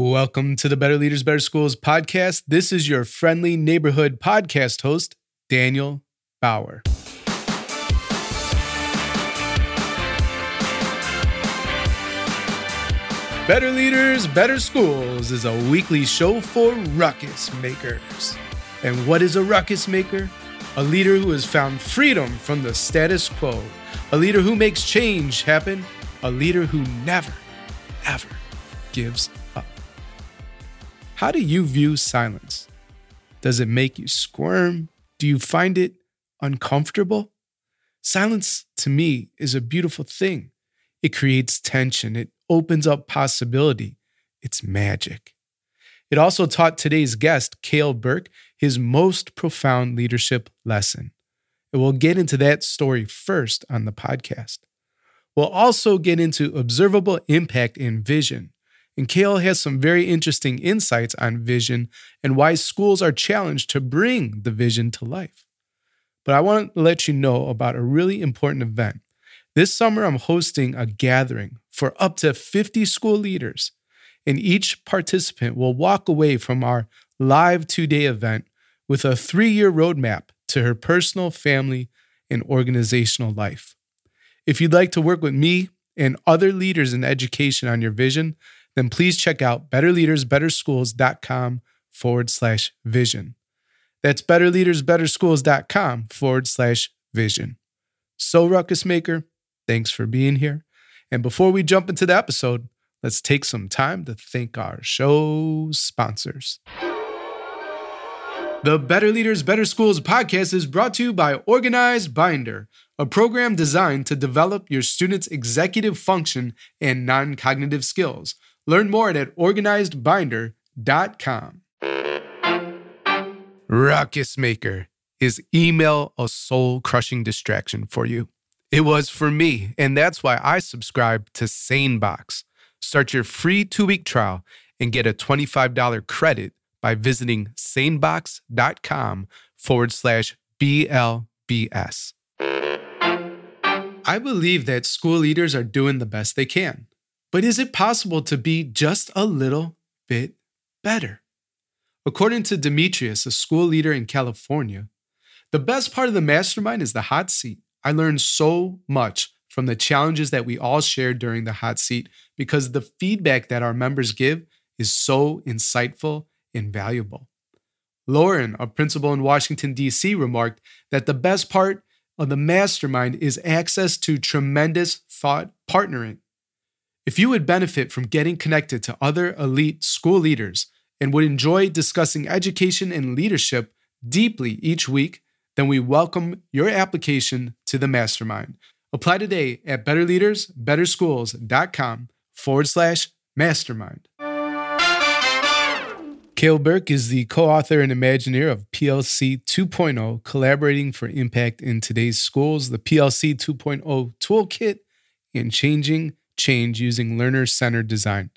Welcome to the Better Leaders, Better Schools podcast. This is your friendly neighborhood podcast host, Daniel Bauer. Better Leaders, Better Schools is a weekly show for ruckus makers. And what is a ruckus maker? A leader who has found freedom from the status quo, a leader who makes change happen, a leader who never, ever gives how do you view silence? Does it make you squirm? Do you find it uncomfortable? Silence to me is a beautiful thing. It creates tension, it opens up possibility. It's magic. It also taught today's guest, Cale Birk, his most profound leadership lesson. And we'll get into that story first on the podcast. We'll also get into observable impact and vision. And Cale has some very interesting insights on vision and why schools are challenged to bring the vision to life. But I want to let you know about a really important event. This summer, I'm hosting a gathering for up to 50 school leaders, and each participant will walk away from our live two day event with a three year roadmap to her personal, family, and organizational life. If you'd like to work with me and other leaders in education on your vision, then please check out betterleadersbetterschools.com forward slash vision. That's betterleadersbetterschools.com forward slash vision. So, Ruckus Maker, thanks for being here. And before we jump into the episode, let's take some time to thank our show sponsors. The Better Leaders, Better Schools podcast is brought to you by Organized Binder, a program designed to develop your students' executive function and non cognitive skills Learn more at organizedbinder.com. Ruckus Maker is email a soul crushing distraction for you. It was for me, and that's why I subscribe to SaneBox. Start your free two week trial and get a $25 credit by visiting sanebox.com forward slash BLBS. I believe that school leaders are doing the best they can. But is it possible to be just a little bit better? According to Demetrius, a school leader in California, the best part of the mastermind is the hot seat. I learned so much from the challenges that we all shared during the hot seat because the feedback that our members give is so insightful and valuable. Lauren, a principal in Washington, D.C., remarked that the best part of the mastermind is access to tremendous thought partnering. If you would benefit from getting connected to other elite school leaders and would enjoy discussing education and leadership deeply each week, then we welcome your application to the mastermind. Apply today at betterleadersbetterschools.com forward slash mastermind. Cale Birk is the co author and Imagineer of PLC 2.0, collaborating for impact in today's schools, the PLC 2.0 toolkit, and changing change using learner centered design.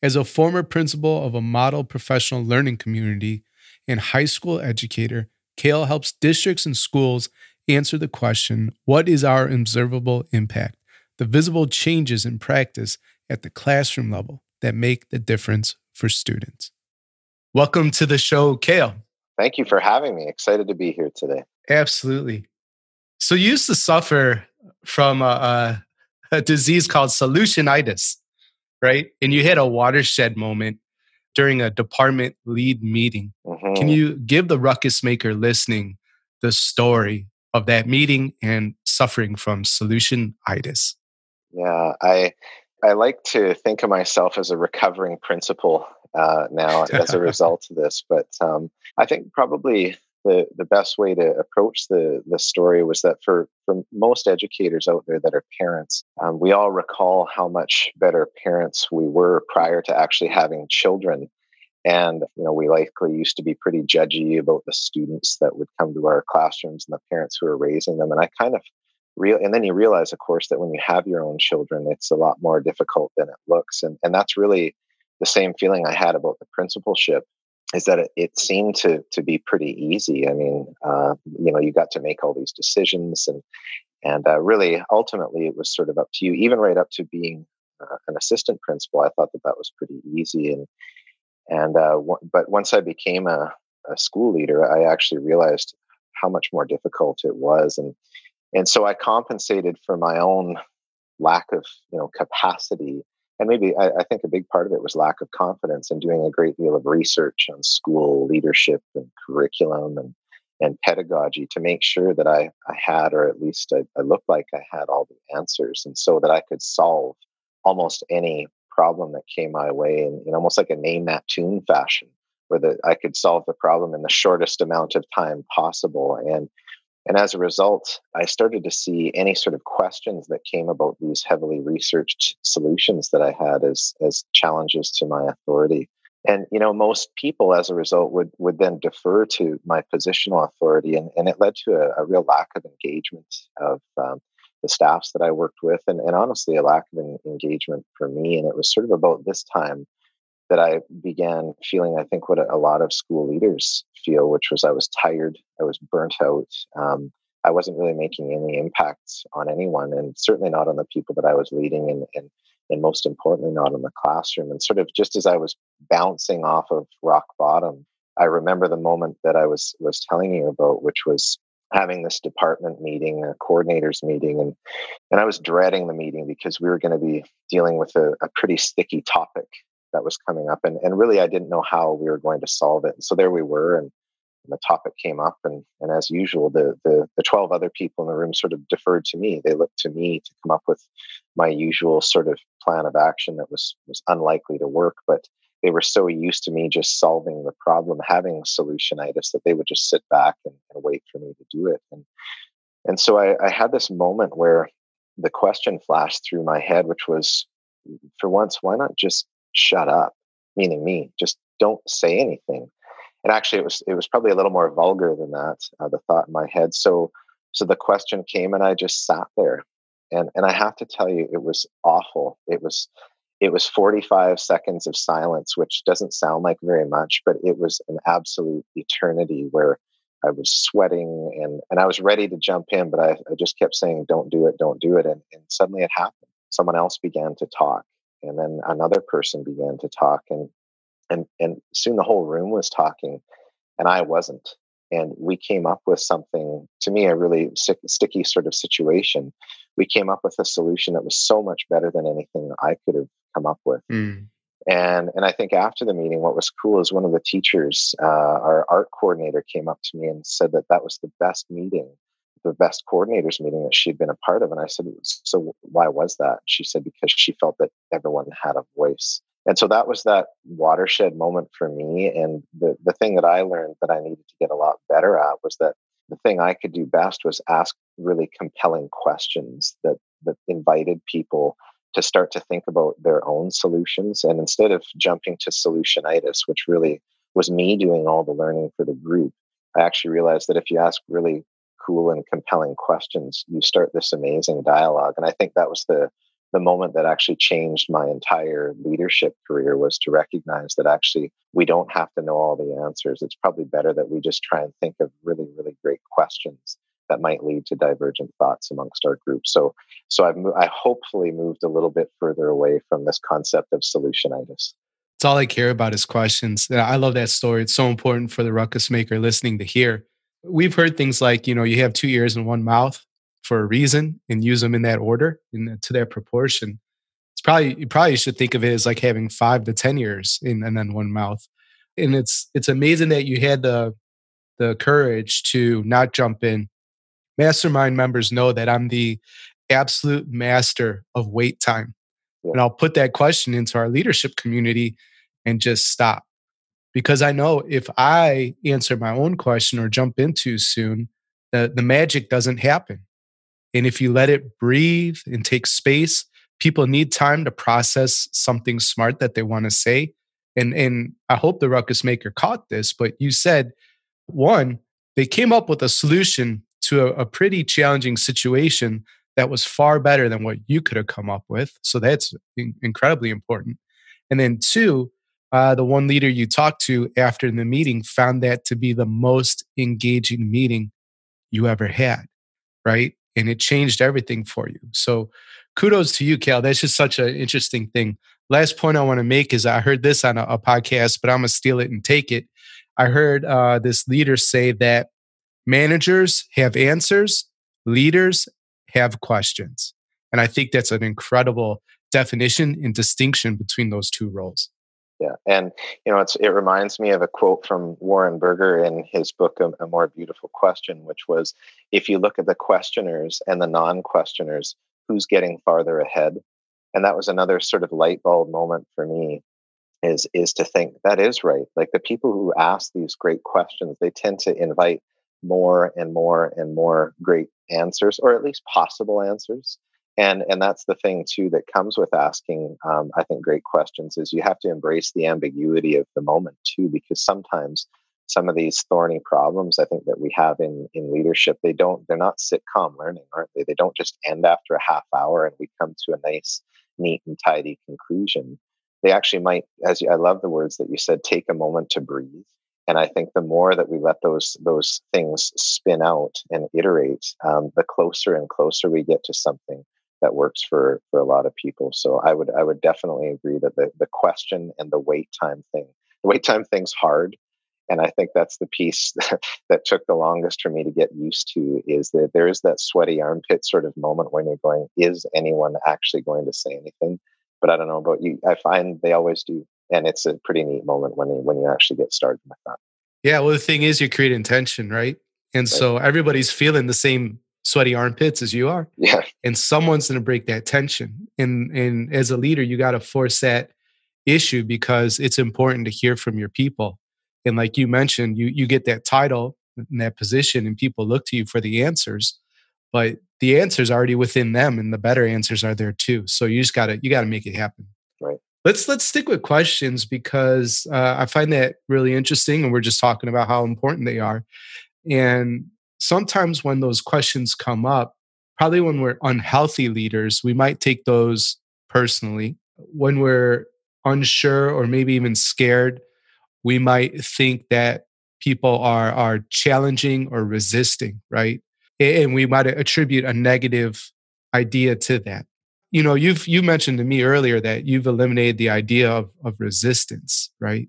As a former principal of a model professional learning community and high school educator, Cale helps districts and schools answer the question what is our observable impact? The visible changes in practice at the classroom level that make the difference for students. Welcome to the show, Cale. Thank you for having me. Excited to be here today. Absolutely. So, you used to suffer from a, a a disease called solutionitis, right? And you hit a watershed moment during a department lead meeting. Mm-hmm. Can you give the ruckus maker listening the story of that meeting and suffering from solutionitis? Yeah, I I like to think of myself as a recovering principal uh, now as a result of this, but um, I think probably the, the best way to approach the, the story was that for, for most educators out there that are parents, um, we all recall how much better parents we were prior to actually having children. And, you know, we likely used to be pretty judgy about the students that would come to our classrooms and the parents who were raising them. And I kind of real, and then you realize, of course, that when you have your own children, it's a lot more difficult than it looks. And, and that's really the same feeling I had about the principalship is that it, it, seemed to to be pretty easy. I mean, uh, you know, you got to make all these decisions, and and uh, really, ultimately, it was sort of up to you. Even right up to being uh, an assistant principal, I thought that that was pretty easy. And And uh, w- but once I became a, a school leader, I actually realized how much more difficult it was, and and so I compensated for my own lack of you know capacity and maybe I, I, think a big part of it was lack of confidence and doing a great deal of research on school leadership and curriculum and and pedagogy to make sure that I, I had, or at least I, I looked like I had all the answers, and so that I could solve almost any problem that came my way in, in almost like a name that tune fashion, where the, I could solve the problem in the shortest amount of time possible. And and as a result, I started to see any sort of questions that came about these heavily researched solutions that I had as, as challenges to my authority. And you know, most people, as a result, would would then defer to my positional authority, and, and it led to a, a real lack of engagement of um, the staffs that I worked with, and, and honestly, a lack of engagement for me. And it was sort of about this time that I began feeling, I think, what a, lot of school leaders feel, which was I was tired, I was burnt out. Um, I wasn't really making any impact on anyone, and certainly not on the people that I was leading, and, and and most importantly, not in the classroom. And sort of just as I was bouncing off of rock bottom, I remember the moment that I was was telling you about, which was having this department meeting, a coordinators meeting, and and I was dreading the meeting because we were going to be dealing with a, a pretty sticky topic that was coming up and, and really i didn't know how we were going to solve it and so there we were and, and the topic came up and, and as usual the, the, the 12 other people in the room sort of deferred to me. They looked to me to come up with my usual sort of plan of action that was was unlikely to work but they were so used to me just solving the problem having solutionitis that they would just sit back and, and wait for me to do it and and so I, I had this moment where the question flashed through my head which was for once why not just shut up, meaning me, just don't say anything. And actually, it was it was probably a little more vulgar than that. Uh, the thought in my head. So so the question came, and I just sat there, and and I have to tell you, it was awful. It was it was 45 seconds of silence, which doesn't sound like very much, but it was an absolute eternity where I was sweating and, and I was ready to jump in, but I, I just kept saying, don't do it, don't do it. And, and suddenly it happened. Someone else began to talk and then another person began to talk and and and soon the whole room was talking and i wasn't and we came up with something to me a really sick, sticky sort of situation we came up with a solution that was so much better than anything i could have come up with mm. and and i think after the meeting what was cool is one of the teachers uh, our art coordinator came up to me and said that that was the best meeting the best coordinators meeting that she'd been a part of. And I said, So why was that? She said, Because she felt that everyone had a voice. And so that was that watershed moment for me. And the, the thing that I learned that I needed to get a lot better at was that the thing I could do best was ask really compelling questions that, that invited people to start to think about their own solutions. And instead of jumping to solutionitis, which really was me doing all the learning for the group, I actually realized that if you ask really cool and compelling questions, you start this amazing dialogue. And I think that was the the moment that actually changed my entire leadership career was to recognize that actually we don't have to know all the answers. It's probably better that we just try and think of really, really great questions that might lead to divergent thoughts amongst our group. So, so I've I hopefully moved a little bit further away from this concept of solutionitis. It's all I care about is questions. I love that story. It's so important for the ruckus maker listening to hear we've heard things like you know you have two ears and one mouth for a reason and use them in that order in to that proportion. It's probably you probably should think of it as like having five to ten ears in and then one mouth. And it's it's amazing that you had the the courage to not jump in. Mastermind members know that i'm the absolute master of wait time. Yeah. and i'll put that question into our leadership community and just stop because I know if I answer my own question or jump in too soon, the, the magic doesn't happen. And if you let it breathe and take space, people need time to process something smart that they want to say. And, and I hope the ruckus maker caught this, but you said, one, they came up with a solution to a, a pretty challenging situation that was far better than what you could have come up with. So that's in- incredibly important. And then two, uh, the one leader you talked to after the meeting found that to be the most engaging meeting you ever had, right? And it changed everything for you. So kudos to you, Cal. That's just such an interesting thing. last point I want to make is I heard this on a, a podcast, but I'm gonna steal it and take it. I heard uh, this leader say that managers have answers, leaders have questions, and I think that's an incredible definition and distinction between those two roles. Yeah, and you know, it's it reminds me of a quote from Warren Berger in his book a, a More Beautiful Question, which was, "If you look at the questioners and the non-questioners, who's getting farther ahead?" And that was another sort of light bulb moment for me, is is to think that is right. Like the people who ask these great questions, they tend to invite more and more and more great answers, or at least possible answers and and that's the thing too that comes with asking um, i think great questions is you have to embrace the ambiguity of the moment too because sometimes some of these thorny problems i think that we have in in leadership they don't they're not sitcom learning aren't they? They don't just end after a half hour and we come to a nice neat and tidy conclusion. They actually might as you, i love the words that you said take a moment to breathe. And i think the more that we let those those things spin out and iterate um, the closer and closer we get to something that works for for a lot of people. So I would I would definitely agree that the the question and the wait time thing, the wait time thing's hard. And I think that's the piece that, that took the longest for me to get used to is that there is that sweaty armpit sort of moment when you're going, is anyone actually going to say anything? But I don't know about you. I find they always do. And it's a pretty neat moment when you, when you actually get started with that. Yeah. Well, the thing is, you create intention, right? And right. so everybody's feeling the same sweaty armpits as you are. Yeah. And someone's going to break that tension. And and as a leader, you got to force that issue because it's important to hear from your people. And like you mentioned, you you get that title in that position and people look to you for the answers, but the answers already within them and the better answers are there too. So you just got to you got to make it happen. Right. Let's let's stick with questions because uh, I find that really interesting, and we're just talking about how important they are. And sometimes when those questions come up, probably when we're unhealthy leaders, we might take those personally. When we're unsure or maybe even scared, we might think that people are are challenging or resisting, right? And we might attribute a negative idea to that. You know, you've you mentioned to me earlier that you've eliminated the idea of, of resistance, right?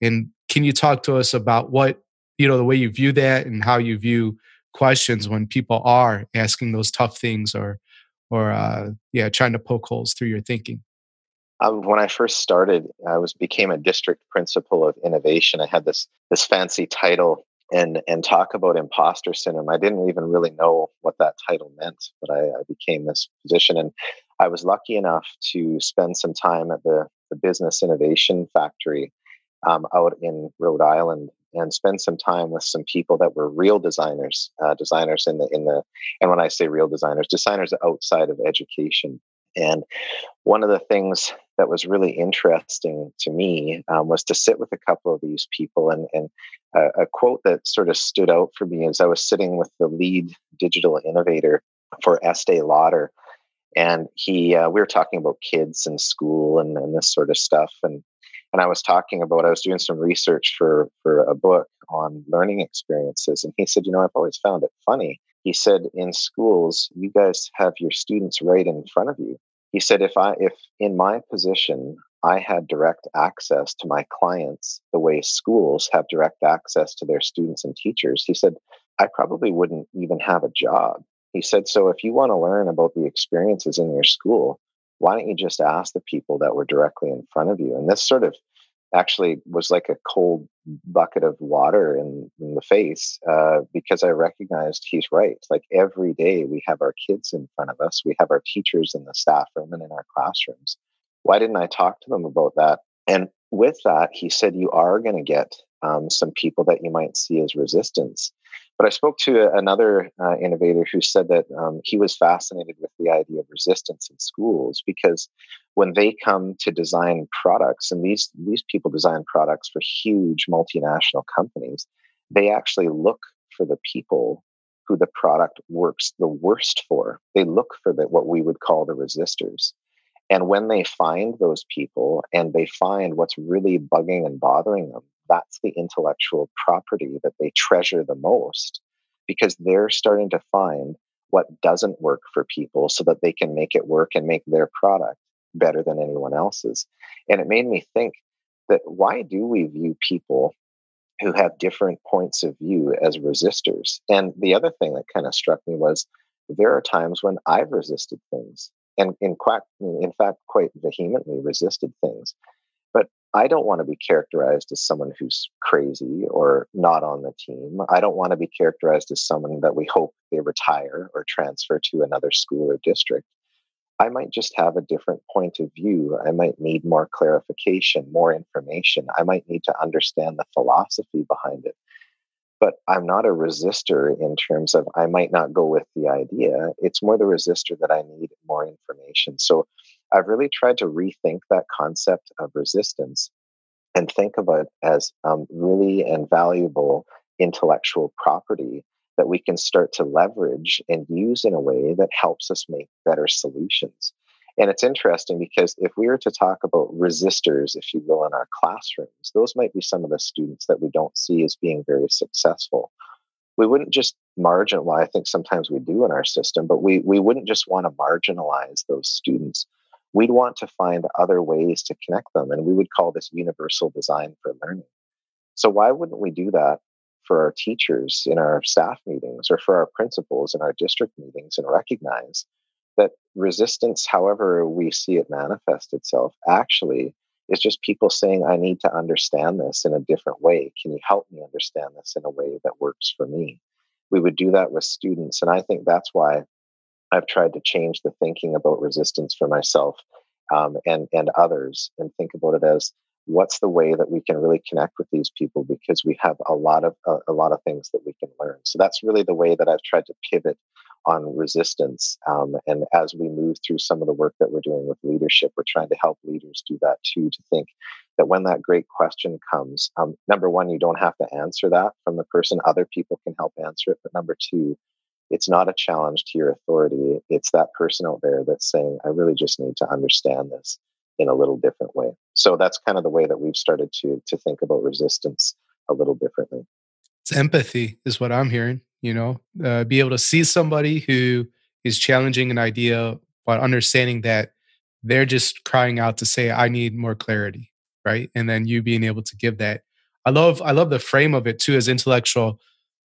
And can you talk to us about what you know the way you view that and how you view questions when people are asking those tough things or or uh, yeah trying to poke holes through your thinking um, when I first started, I was became a district principal of innovation. I had this this fancy title and and talk about imposter syndrome. I didn't even really know what that title meant, but I, I became this position, and I was lucky enough to spend some time at the the Business Innovation Factory um, out in Rhode Island and spend some time with some people that were real designers, uh, designers in the in the and when I say real designers, designers outside of education. And one of the things that was really interesting to me um, was to sit with a couple of these people. And, and a quote that sort of stood out for me is I was sitting with the lead digital innovator for Estee Lauder. And he, uh, we were talking about kids and school and, and this sort of stuff. And and I was talking about I was doing some research for for a book on learning experiences, and he said, you know, I've always found it funny. He said, in schools, you guys have your students right in front of you. He said, if I if in my position I had direct access to my clients the way schools have direct access to their students and teachers, he said, I probably wouldn't even have a job. He said, so if you want to learn about the experiences in your school, why don't you just ask the people that were directly in front of you? And this sort of actually was like a cold bucket of water in, in the face uh, because I recognized he's right. Like every day we have our kids in front of us, we have our teachers in the staff room and in our classrooms. Why didn't I talk to them about that? And with that, he said, You are going to get um, some people that you might see as resistance. But I spoke to another uh, innovator who said that um, he was fascinated with the idea of resistance in schools because when they come to design products, and these these people design products for huge multinational companies, they actually look for the people who the product works the worst for. They look for the, what we would call the resistors. And when they find those people and they find what's really bugging and bothering them, that's the intellectual property that they treasure the most because they're starting to find what doesn't work for people so that they can make it work and make their product. better than anyone else's. And it made me think that why do we view people who have different points of view as resistors? And the other thing that kind of struck me was there are times when I've resisted things and in, quite, in fact quite vehemently resisted things. I don't want to be characterized as someone who's crazy or not on the team. I don't want to be characterized as someone that we hope they retire or transfer to another school or district. I might just have a different point of view. I might need more clarification, more information. I might need to understand the philosophy behind it. But I'm not a resistor in terms of I might not go with the idea. It's more the resistor that I need more information. So I've really tried to rethink that concept of resistance and think of it as um, really and valuable intellectual property that we can start to leverage and use in a way that helps us make better solutions. And it's interesting because if we were to talk about resistors, if you will, in our classrooms, those might be some of the students that we don't see as being very successful. We wouldn't just marginalize, I think sometimes we do in our system, but we, we wouldn't just want to marginalize those students. We'd want to find other ways to connect them. And we would call this universal design for learning. So, why wouldn't we do that for our teachers in our staff meetings or for our principals in our district meetings and recognize that resistance, however we see it manifest itself, actually is just people saying, I need to understand this in a different way. Can you help me understand this in a way that works for me? We would do that with students. And I think that's why I've tried to change the thinking about resistance for myself um, and, and others and think about it as what's the way that we can really connect with these people? Because we have a lot of uh, a lot of things that we can learn. So that's really the way that i've tried to pivot on resistance um, and as we move through some of the work that we're doing with leadership we're trying to help leaders do that too to think that when that great question comes um, number one you don't have to answer that from the person. Other people can help answer it but number two it's not a challenge to your authority it's that person out there that's saying i really just need to understand this in a little different way. So that's kind of the way that we've started to to think about resistance a little differently. It's empathy, is what I'm hearing. You know, uh, be able to see somebody who is challenging an idea, but understanding that they're just crying out to say, "I need more clarity," right? And then you being able to give that. I love, I love the frame of it too, as intellectual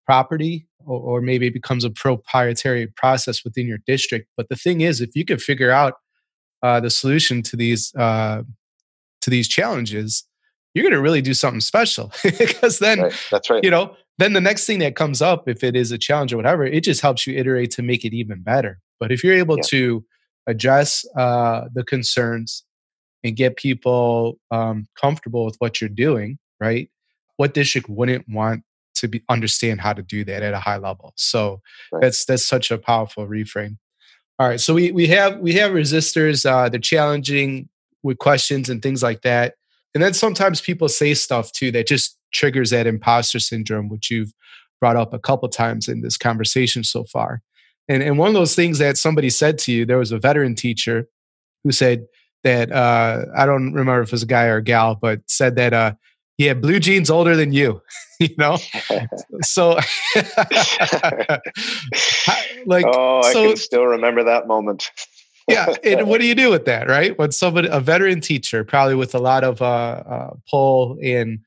property, or, or maybe it becomes a proprietary process within your district. But the thing is, if you can figure out uh, the solution to these uh, to these challenges, you're going to really do something special because then right. that's right. You know, then the next thing that comes up, if it is a challenge or whatever, it just helps you iterate to make it even better. But if you're able yeah. to address uh, the concerns and get people um, comfortable with what you're doing, right? What district wouldn't want to be understand how to do that at a high level? So right. that's that's such a powerful reframe. All right, so we we have we have resistors. Uh, they're challenging with questions and things like that, and then sometimes people say stuff too that just triggers that imposter syndrome, which you've brought up a couple times in this conversation so far. And and one of those things that somebody said to you, there was a veteran teacher who said that uh, I don't remember if it was a guy or a gal, but said that uh, had blue jeans older than you you know? So like oh i so, can still remember that moment. Yeah and what do you do with that right? When somebody a veteran teacher probably with a lot of uh, uh pull and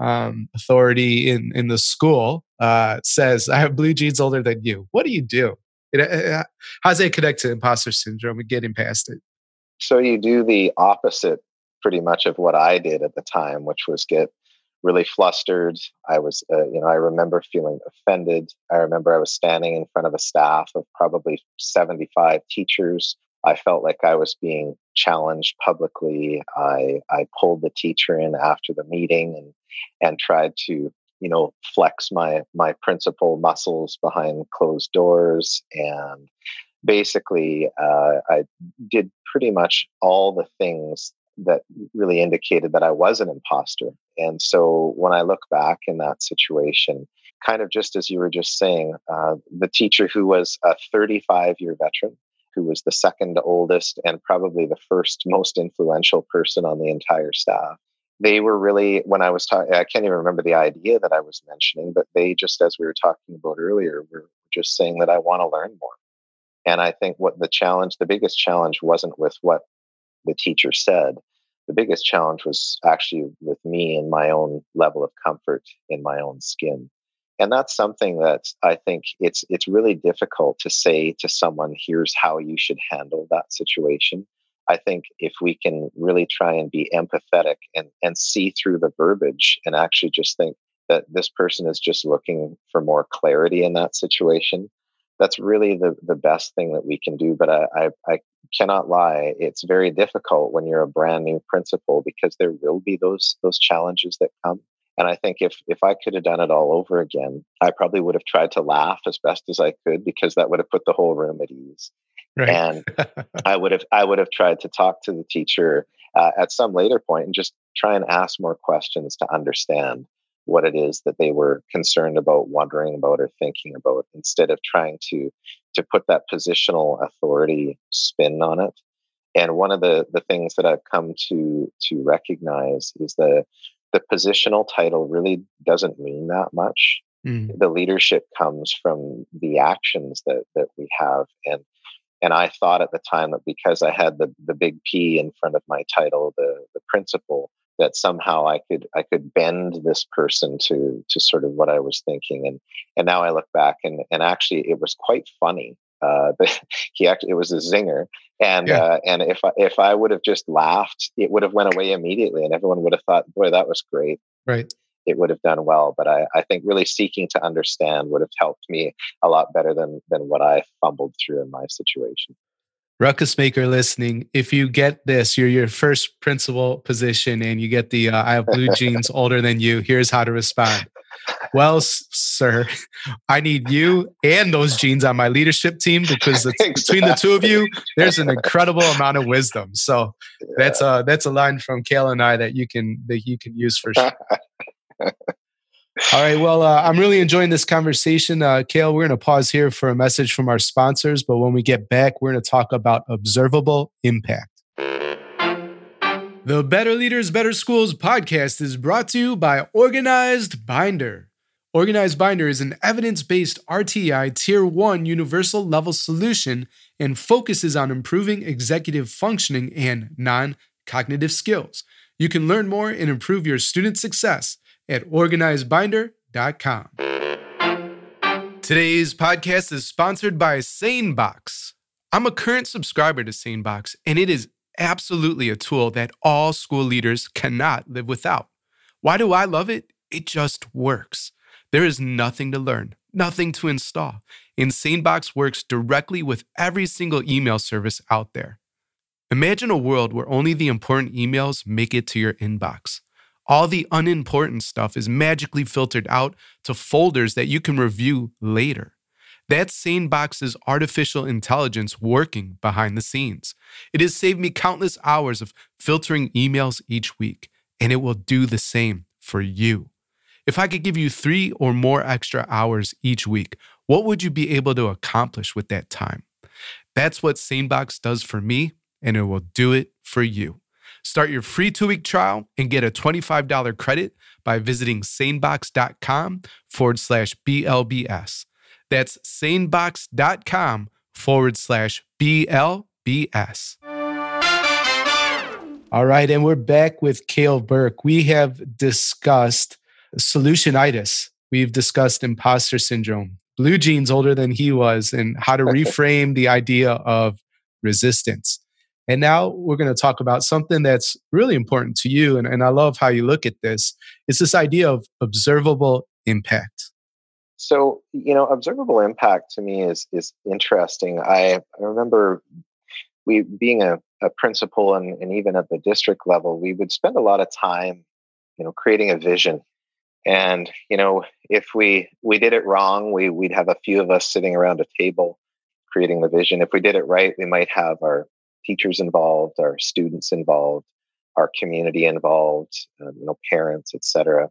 um, authority in in the school uh, says i have blue jeans older than you. What do you do? It, uh, uh how's that connect to imposter syndrome and getting past it? So you do the opposite pretty much of what I did at the time, which was get really flustered. I was, uh, you know, I remember feeling offended. I remember I was standing in front of a staff of probably 75 teachers. I felt like I was being challenged publicly. I, I pulled the teacher in after the meeting and, and tried to, you know, flex my, my principal muscles behind closed doors. And basically, uh, I did pretty much all the things that really indicated that I was an imposter. And so when I look back in that situation, kind of just as you were just saying, uh, the teacher who was a 35 year veteran, who was the second oldest and probably the first most influential person on the entire staff. They were really, when I was talking, I can't even remember the idea that I was mentioning, but they just, as we were talking about earlier, were just saying that I want to learn more. And I think what the challenge, the biggest challenge wasn't with what the teacher said. The biggest challenge was actually with me and my own level of comfort in my own skin. And that's something that I think it's it's really difficult to say to someone, here's how you should handle that situation. I think if we can really try and be empathetic and, and see through the verbiage and actually just think that this person is just looking for more clarity in that situation, that's really the, the best thing that we can do. But I, I, I cannot lie, it's very difficult when you're a brand new principal because there will be those those challenges that come. And I think if if I could have done it all over again, I probably would have tried to laugh as best as I could because that would have put the whole room at ease. Right. And I would have I would have tried to talk to the teacher uh, at some later point and just try and ask more questions to understand what it is that they were concerned about, wondering about, or thinking about, instead of trying to to put that positional authority spin on it. And one of the the things that I've come to to recognize is the the positional title really doesn't mean that much. Mm. The leadership comes from the actions that that we have, and and I thought at the time that because I had the the big P in front of my title, the the principal, that somehow I could I could bend this person to to sort of what I was thinking, and and now I look back and and actually it was quite funny. Uh, he actually it was a zinger, and yeah. uh, and if I, if I would have just laughed, it would have went away immediately, and everyone would have thought, "Boy, that was great." Right. It would have done well, but I, I think really seeking to understand would have helped me a lot better than than what I fumbled through in my situation. Ruckus Maker listening, if you get this, you're your first principal position, and you get the uh, "I have blue jeans older than you." Here's how to respond. Well, sir, I need you and those jeans on my leadership team because exactly. between the two of you, there's an incredible amount of wisdom. So yeah. that's a that's a line from Cale and I that you can that you can use for sure. All right. Well, uh, I'm really enjoying this conversation. Uh, Cale, we're going to pause here for a message from our sponsors, but when we get back, we're going to talk about observable impact. The Better Leaders, Better Schools podcast is brought to you by Organized Binder. Organized Binder is an evidence based RTI Tier 1 universal level solution and focuses on improving executive functioning and non cognitive skills. You can learn more and improve your student success at organizedbinder.com. Today's podcast is sponsored by SaneBox. I'm a current subscriber to SaneBox, and it is absolutely a tool that all school leaders cannot live without. Why do I love it? It just works. There is nothing to learn, nothing to install. SaneBox works directly with every single email service out there. Imagine a world where only the important emails make it to your inbox. All the unimportant stuff is magically filtered out to folders that you can review later. That's SaneBox's artificial intelligence working behind the scenes. It has saved me countless hours of filtering emails each week, and it will do the same for you. If I could give you three or more extra hours each week, what would you be able to accomplish with that time? That's what SaneBox does for me, and it will do it for you. Start your free two week trial and get a $25 credit by visiting sanebox.com forward slash BLBS. That's sanebox.com forward slash BLBS. All right, and we're back with Cale Birk. We have discussed solutionitis. We've discussed imposter syndrome, blue jeans older than he was, and how to reframe the idea of resistance. And now we're going to talk about something that's really important to you. And, and I love how you look at this. It's this idea of observable impact. So, you know, observable impact to me is is interesting. I, I remember we being a, a principal and, and even at the district level, we would spend a lot of time, you know, creating a vision. And, you know, if we we did it wrong, we we'd have a few of us sitting around a table creating the vision. If we did it right, we might have our teachers involved, our students involved, our community involved, um, you know, parents, etc.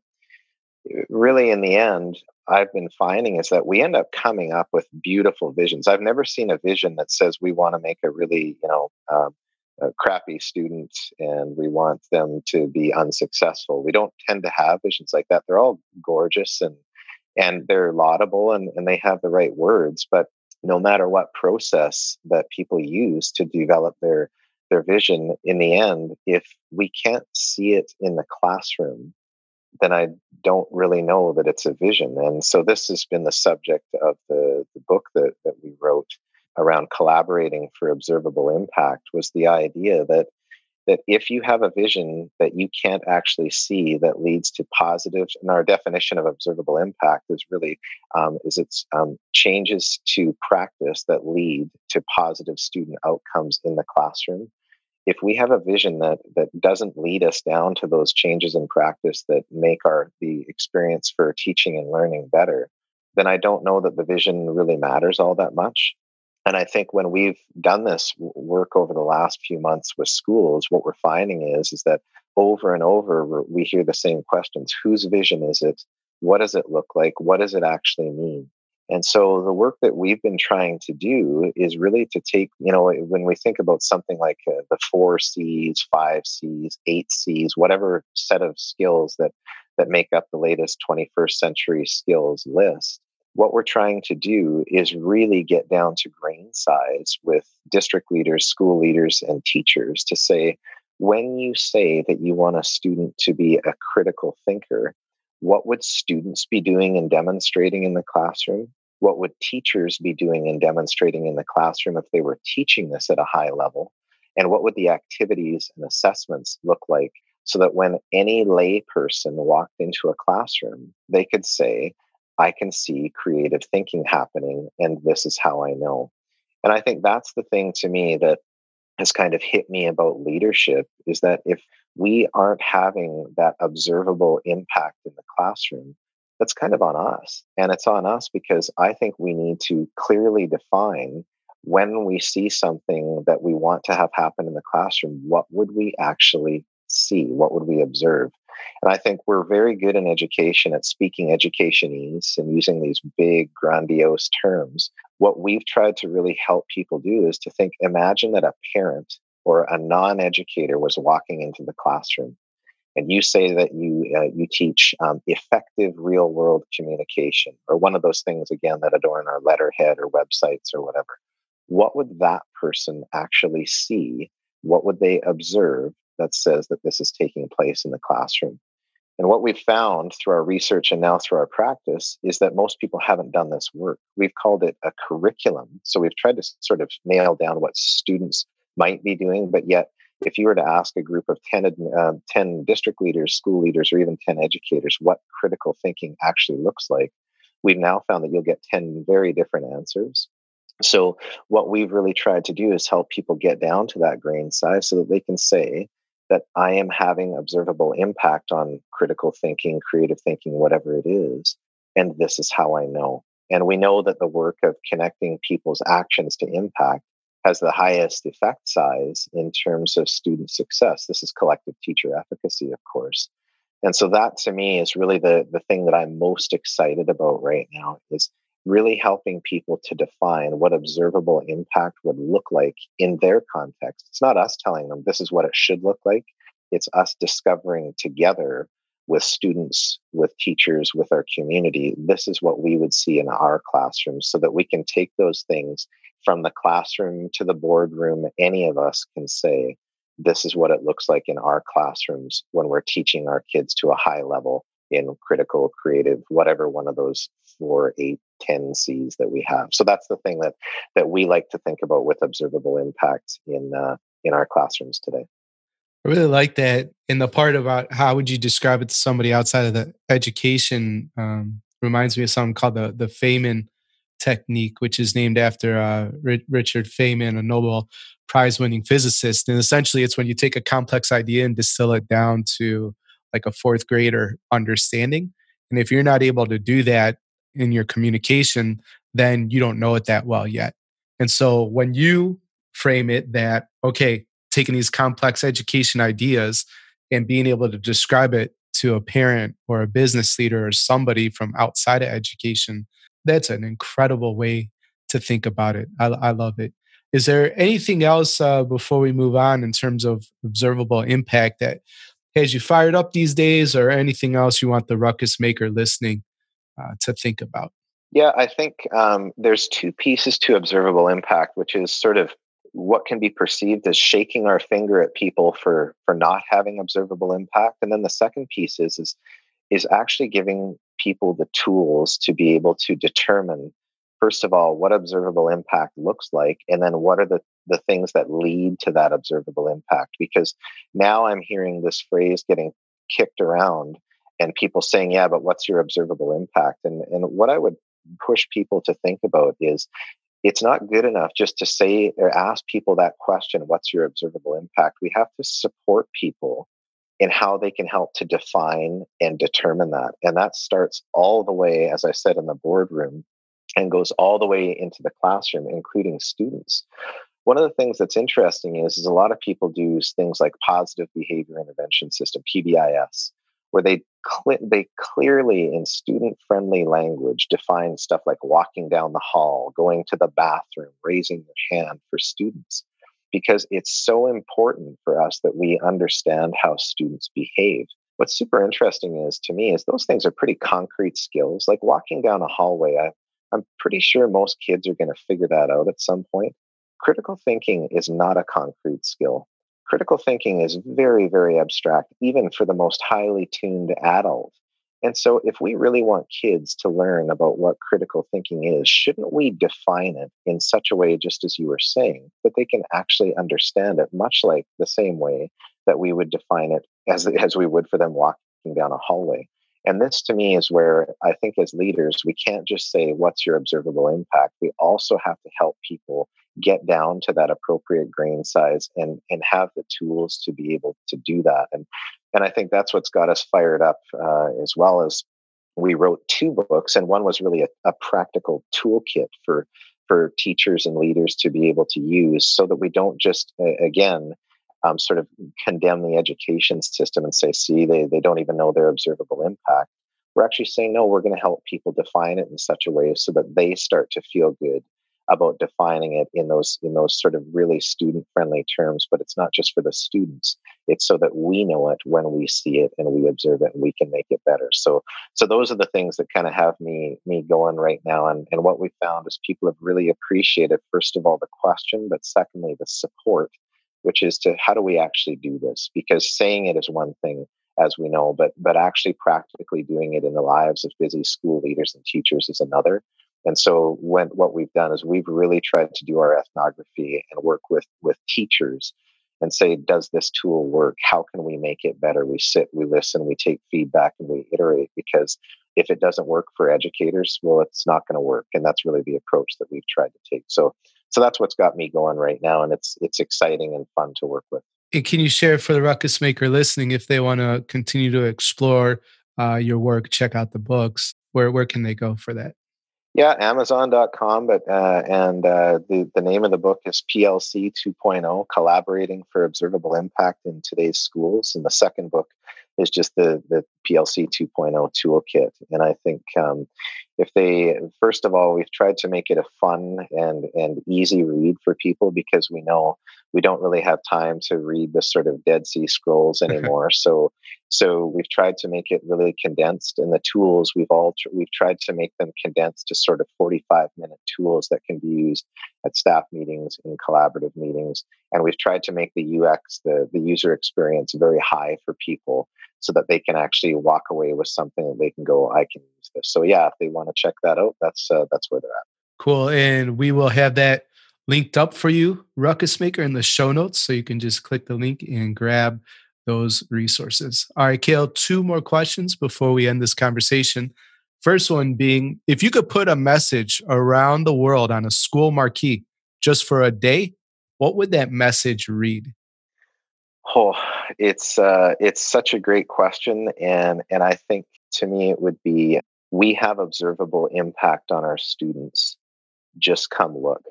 Really, in the end, I've been finding is that we end up coming up with beautiful visions. I've never seen a vision that says we want to make a really, you know, um, a crappy student and we want them to be unsuccessful. We don't tend to have visions like that. They're all gorgeous and and they're laudable and, and they have the right words, but no matter what process that people use to develop their their vision in the end, if we can't see it in the classroom, then I don't really know that it's a vision. And so this has been the subject of the, the book that, that we wrote around collaborating for observable impact was the idea that that if you have a vision that you can't actually see that leads to positive and our definition of observable impact is really um, is it's um, changes to practice that lead to positive student outcomes in the classroom. If we have a vision that that doesn't lead us down to those changes in practice that make our the experience for teaching and learning better then i don't know that the vision really matters all that much and I think when we've done this work over the last few months with schools, what we're finding is, is that over and over we hear the same questions. Whose vision is it? What does it look like? What does it actually mean? And so the work that we've been trying to do is really to take, you know, when we think about something like uh, the four C's, five C's, eight C's, whatever set of skills that that make up the latest 21st century skills list, what we're trying to do is really get down to grain size with district leaders, school leaders, and teachers to say, when you say that you want a student to be a critical thinker, what would students be doing and demonstrating in the classroom? What would teachers be doing and demonstrating in the classroom if they were teaching this at a high level? And what would the activities and assessments look like so that when any lay person walked into a classroom, they could say, I can see creative thinking happening, and this is how I know. And I think that's the thing to me that has kind of hit me about leadership is that if we aren't having that observable impact in the classroom, that's kind of on us. And it's on us because I think we need to clearly define when we see something that we want to have happen in the classroom, what would we actually see? What would we observe? And I think we're very good in education at speaking educationese and using these big, grandiose terms. What we've tried to really help people do is to think imagine that a parent or a non educator was walking into the classroom and you say that you uh, you teach um, effective real world communication or one of those things again that adorn our letterhead or websites or whatever what would that person actually see what would they observe that says that this is taking place in the classroom. And what we've found through our research and now through our practice is that most people haven't done this work. We've called it a curriculum. So we've tried to sort of nail down what students might be doing, but yet, if you were to ask a group of 10, uh, 10 district leaders, school leaders, or even 10 educators what critical thinking actually looks like, we've now found that you'll get 10 very different answers. So, what we've really tried to do is help people get down to that grain size so that they can say, that I am having observable impact on critical thinking, creative thinking, whatever it is. And this is how I know. And we know that the work of connecting people's actions to impact has the highest effect size in terms of student success. This is collective teacher efficacy, of course. And so that to me is really the, the thing that I'm most excited about right now is really helping people to define what observable impact would look like in their context. It's not us telling them this is what it should look like, it's us discovering together with students, with teachers, with our community, this is what we would see in our classrooms so that we can take those things from the classroom to the boardroom. Any of us can say, this is what it looks like in our classrooms when we're teaching our kids to a high level in critical, creative, whatever one of those four, eight, ten C's that we have. So that's the thing that that we like to think about with observable impact in uh, in our classrooms today. I really like that. And the part about how would you describe it to somebody outside of the education um, reminds me of something called the the Feynman technique, which is named after uh, Richard Feynman, a Nobel Prize winning physicist. And essentially, it's when you take a complex idea and distill it down to like a fourth grader understanding. And if you're not able to do that in your communication, then you don't know it that well yet. And so when you frame it that, okay, taking these complex education ideas and being able to describe it to a parent or a business leader or somebody from outside of education, that's an incredible way to think about it. I, I love it. Is there anything else uh, before we move on in terms of observable impact that has you fired up these days or anything else you want the ruckus maker listening uh, to think about? Yeah, I think um, there's two pieces to observable impact, which is sort of what can be perceived as shaking our finger at people for for not having observable impact and then the second piece is is is actually giving people the tools to be able to determine first of all what observable impact looks like and then what are the the things that lead to that observable impact because now i'm hearing this phrase getting kicked around and people saying yeah but what's your observable impact? And and what i would push people to think about is it's not good enough just to say or ask people that question what's your observable impact? We have to support people in how they can help to define and determine that. And that starts all the way as i said in the boardroom and goes all the way into the classroom including students. One of the things that's interesting is, is a lot of people do things like positive behavior intervention system pbis where they cl- they clearly in student friendly language define stuff like walking down the hall, going to the bathroom, raising your hand for students because it's so important for us that we understand how students behave. What's super interesting is to me is those things are pretty concrete skills. Like walking down a hallway, I, I'm pretty sure most kids are going to figure that out at some point. Critical thinking is not a concrete skill critical thinking is very, very abstract, even for the most highly tuned adult. And so, if we really want kids to learn about what critical thinking is, shouldn't we define it in such a way, just as you were saying, that they can actually understand it, much like the same way that we would define it as, as we would for them walking down a hallway? And this to me is where I think as leaders, we can't just say, What's your observable impact? We also have to help people get down to that appropriate grain size and and have the tools to be able to do that. And and i think that's what's got us fired up uh, as well as we wrote two books and one was really a, a practical toolkit for for teachers and leaders to be able to use so that we don't just again um, sort of condemn the education system and say see they, they don't even know their observable impact. We're actually saying no we're going to help people define it in such a way so that they start to feel good about defining it in those in those sort of really student friendly terms but it's not just for the students. It's so that we know it when we see it and we observe it and we can make it better. So so those are the things that kind of have me me going right now and and what we found is people have really appreciated first of all the question but secondly the support which is to how do we actually do this? Because saying it is one thing as we know but but actually practically doing it in the lives of busy school leaders and teachers is another and so when what we've done is we've really tried to do our ethnography and work with with teachers and say, does this tool work? How can we make it better? We sit, we listen, we take feedback, and we iterate because if it doesn't work for educators, well, it's not going to work. And that's really the approach that we've tried to take. So so that's what's got me going right now. And it's it's exciting and fun to work with. And can you share for the ruckus maker listening if they want to continue to explore uh, your work, check out the books, where where can they go for that? Yeah, Amazon.com, but uh, and uh, the the name of the book is PLC 2.0: Collaborating for Observable Impact in Today's Schools, and the second book is just the the PLC 2.0 toolkit. And I think um, if they first of all, we've tried to make it a fun and and easy read for people because we know we don't really have time to read the sort of Dead Sea Scrolls anymore. so so we've tried to make it really condensed, and the tools we've all tr- we've tried to make them condensed to sort of 45 minute tools that can be used at staff meetings and collaborative meetings. And we've tried to make the UX, the the user experience, very high for people so that they can actually walk away with something that they can go, I can. So yeah, if they want to check that out, that's uh, that's where they're at. Cool, and we will have that linked up for you, Ruckus Maker, in the show notes, so you can just click the link and grab those resources. All right, Cale, two more questions before we end this conversation. First one being if you could put a message around the world on a school marquee just for a day, what would that message read? Oh, it's uh, it's such a great question, and and I think to me it would be we have observable impact on our students. Just come look,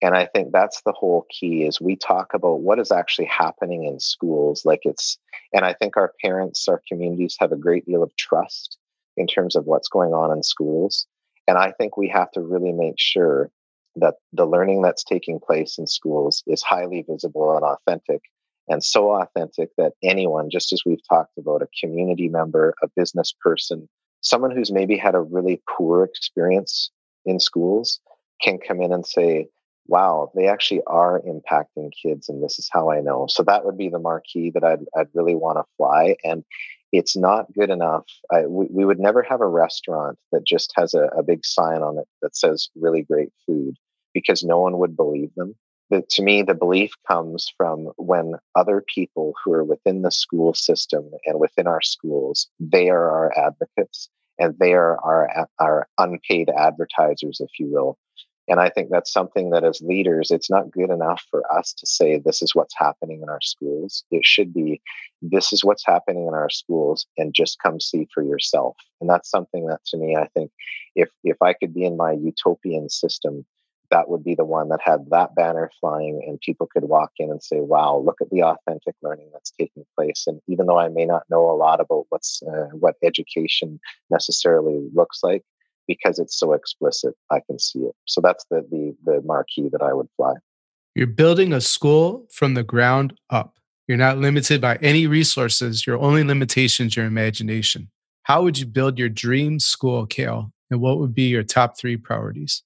and I think that's the whole key. Is we talk about what is actually happening in schools, like it's, and I think our parents, our communities have a great deal of trust in terms of what's going on in schools, and I think we have to really make sure that the learning that's taking place in schools is highly visible and authentic and so authentic that anyone, just as we've talked about, a community member, a business person, someone who's maybe had a really poor experience in schools can come in and say, wow, they actually are impacting kids, and this is how I know. So that would be the marquee that I'd, I'd really want to fly. And it's not good enough. I, we, we, would never have a restaurant that just has a, a big sign on it that says really great food because no one would believe them. To me, the belief comes from when other people who are within the school system and within our schools, they are our advocates and they are our, our unpaid advertisers, if you will. And I think that's something that as leaders, it's not good enough for us to say, this is what's happening in our schools. It should be, this is what's happening in our schools and just come see for yourself. And that's something that to me, I think if, if I could be in my utopian system, that would be the one that had that banner flying and people could walk in and say, wow, look at the authentic learning that's taking place. And even though I may not know a lot about what's, uh, what education necessarily looks like, because it's so explicit, I can see it. So that's the the the marquee that I would fly. You're building a school from the ground up. You're not limited by any resources. Your only limitation is your imagination. How would you build your dream school, Cale And what would be your top three priorities?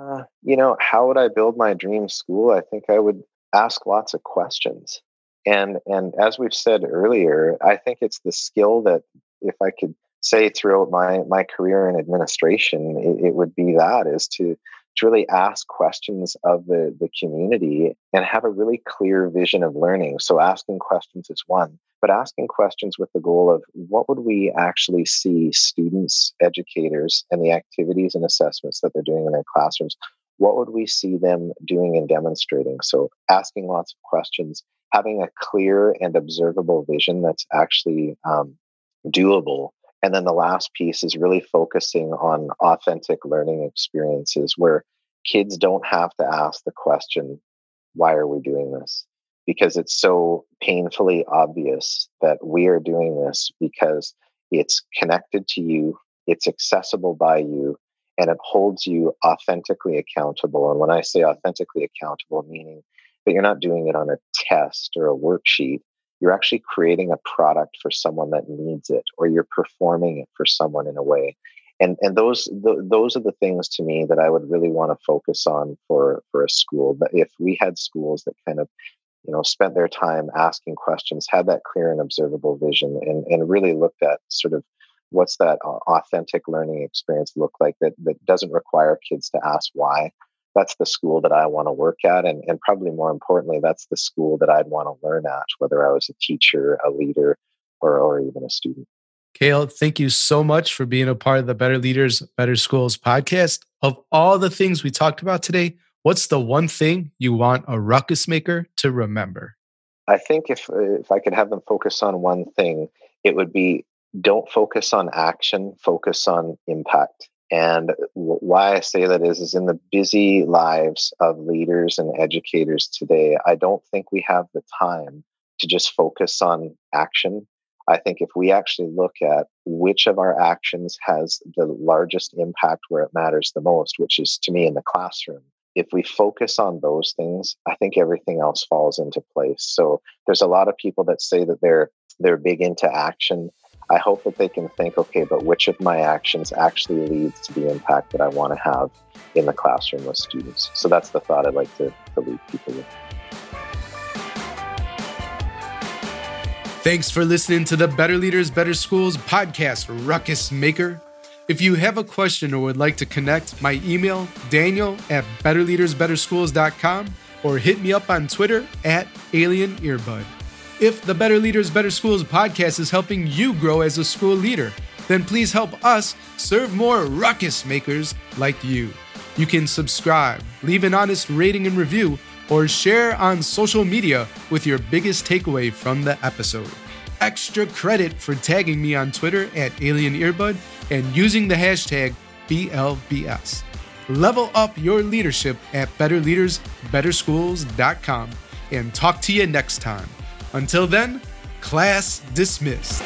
Uh, you know, how would I build my dream school? I think I would ask lots of questions. And and as we've said earlier, I think it's the skill that if I could say throughout my my career in administration, it, it would be that is to to really ask questions of the, the community and have a really clear vision of learning. So asking questions is one, but asking questions with the goal of what would we actually see students, educators, and the activities and assessments that they're doing in their classrooms, what would we see them doing and demonstrating? So asking lots of questions, having a clear and observable vision that's actually um, doable and then the last piece is really focusing on authentic learning experiences where kids don't have to ask the question, why are we doing this? Because it's so painfully obvious that we are doing this because it's connected to you, it's accessible by you, and it holds you authentically accountable. And when I say authentically accountable, meaning that you're not doing it on a test or a worksheet, you're actually creating a product for someone that needs it or you're performing it for someone in a way and and those th- those are the things to me that I would really want to focus on for for a school but if we had schools that kind of you know spent their time asking questions had that clear and observable vision and and really looked at sort of what's that authentic learning experience look like that that doesn't require kids to ask why that's the school that I want to work at. And, and probably more importantly, that's the school that I'd want to learn at, whether I was a teacher, a leader, or, or even a student. Cale, thank you so much for being a part of the Better Leaders, Better Schools podcast. Of all the things we talked about today, what's the one thing you want a ruckus maker to remember? I think if if I could have them focus on one thing, it would be don't focus on action, focus on impact. And why I say that is, is in the busy lives of leaders and educators today, I don't think we have the time to just focus on action. I think if we actually look at which of our actions has the largest impact where it matters the most, which is to me in the classroom, if we focus on those things, I think everything else falls into place. So there's a lot of people that say that they're they're big into action I hope that they can think, okay, but which of my actions actually leads to the impact that I want to have in the classroom with students? So that's the thought I'd like to, to leave people with. Thanks for listening to the Better Leaders, Better Schools podcast, Ruckus Maker. If you have a question or would like to connect, my email, daniel at betterleadersbetterschools.com or hit me up on Twitter at Alien Earbud. If the Better Leaders, Better Schools podcast is helping you grow as a school leader, then please help us serve more ruckus makers like you. You can subscribe, leave an honest rating and review, or share on social media with your biggest takeaway from the episode. Extra credit for tagging me on Twitter at Alien Earbud and using the hashtag BLBS. Level up your leadership at betterleadersbetterschools.com and talk to you next time. Until then, class dismissed.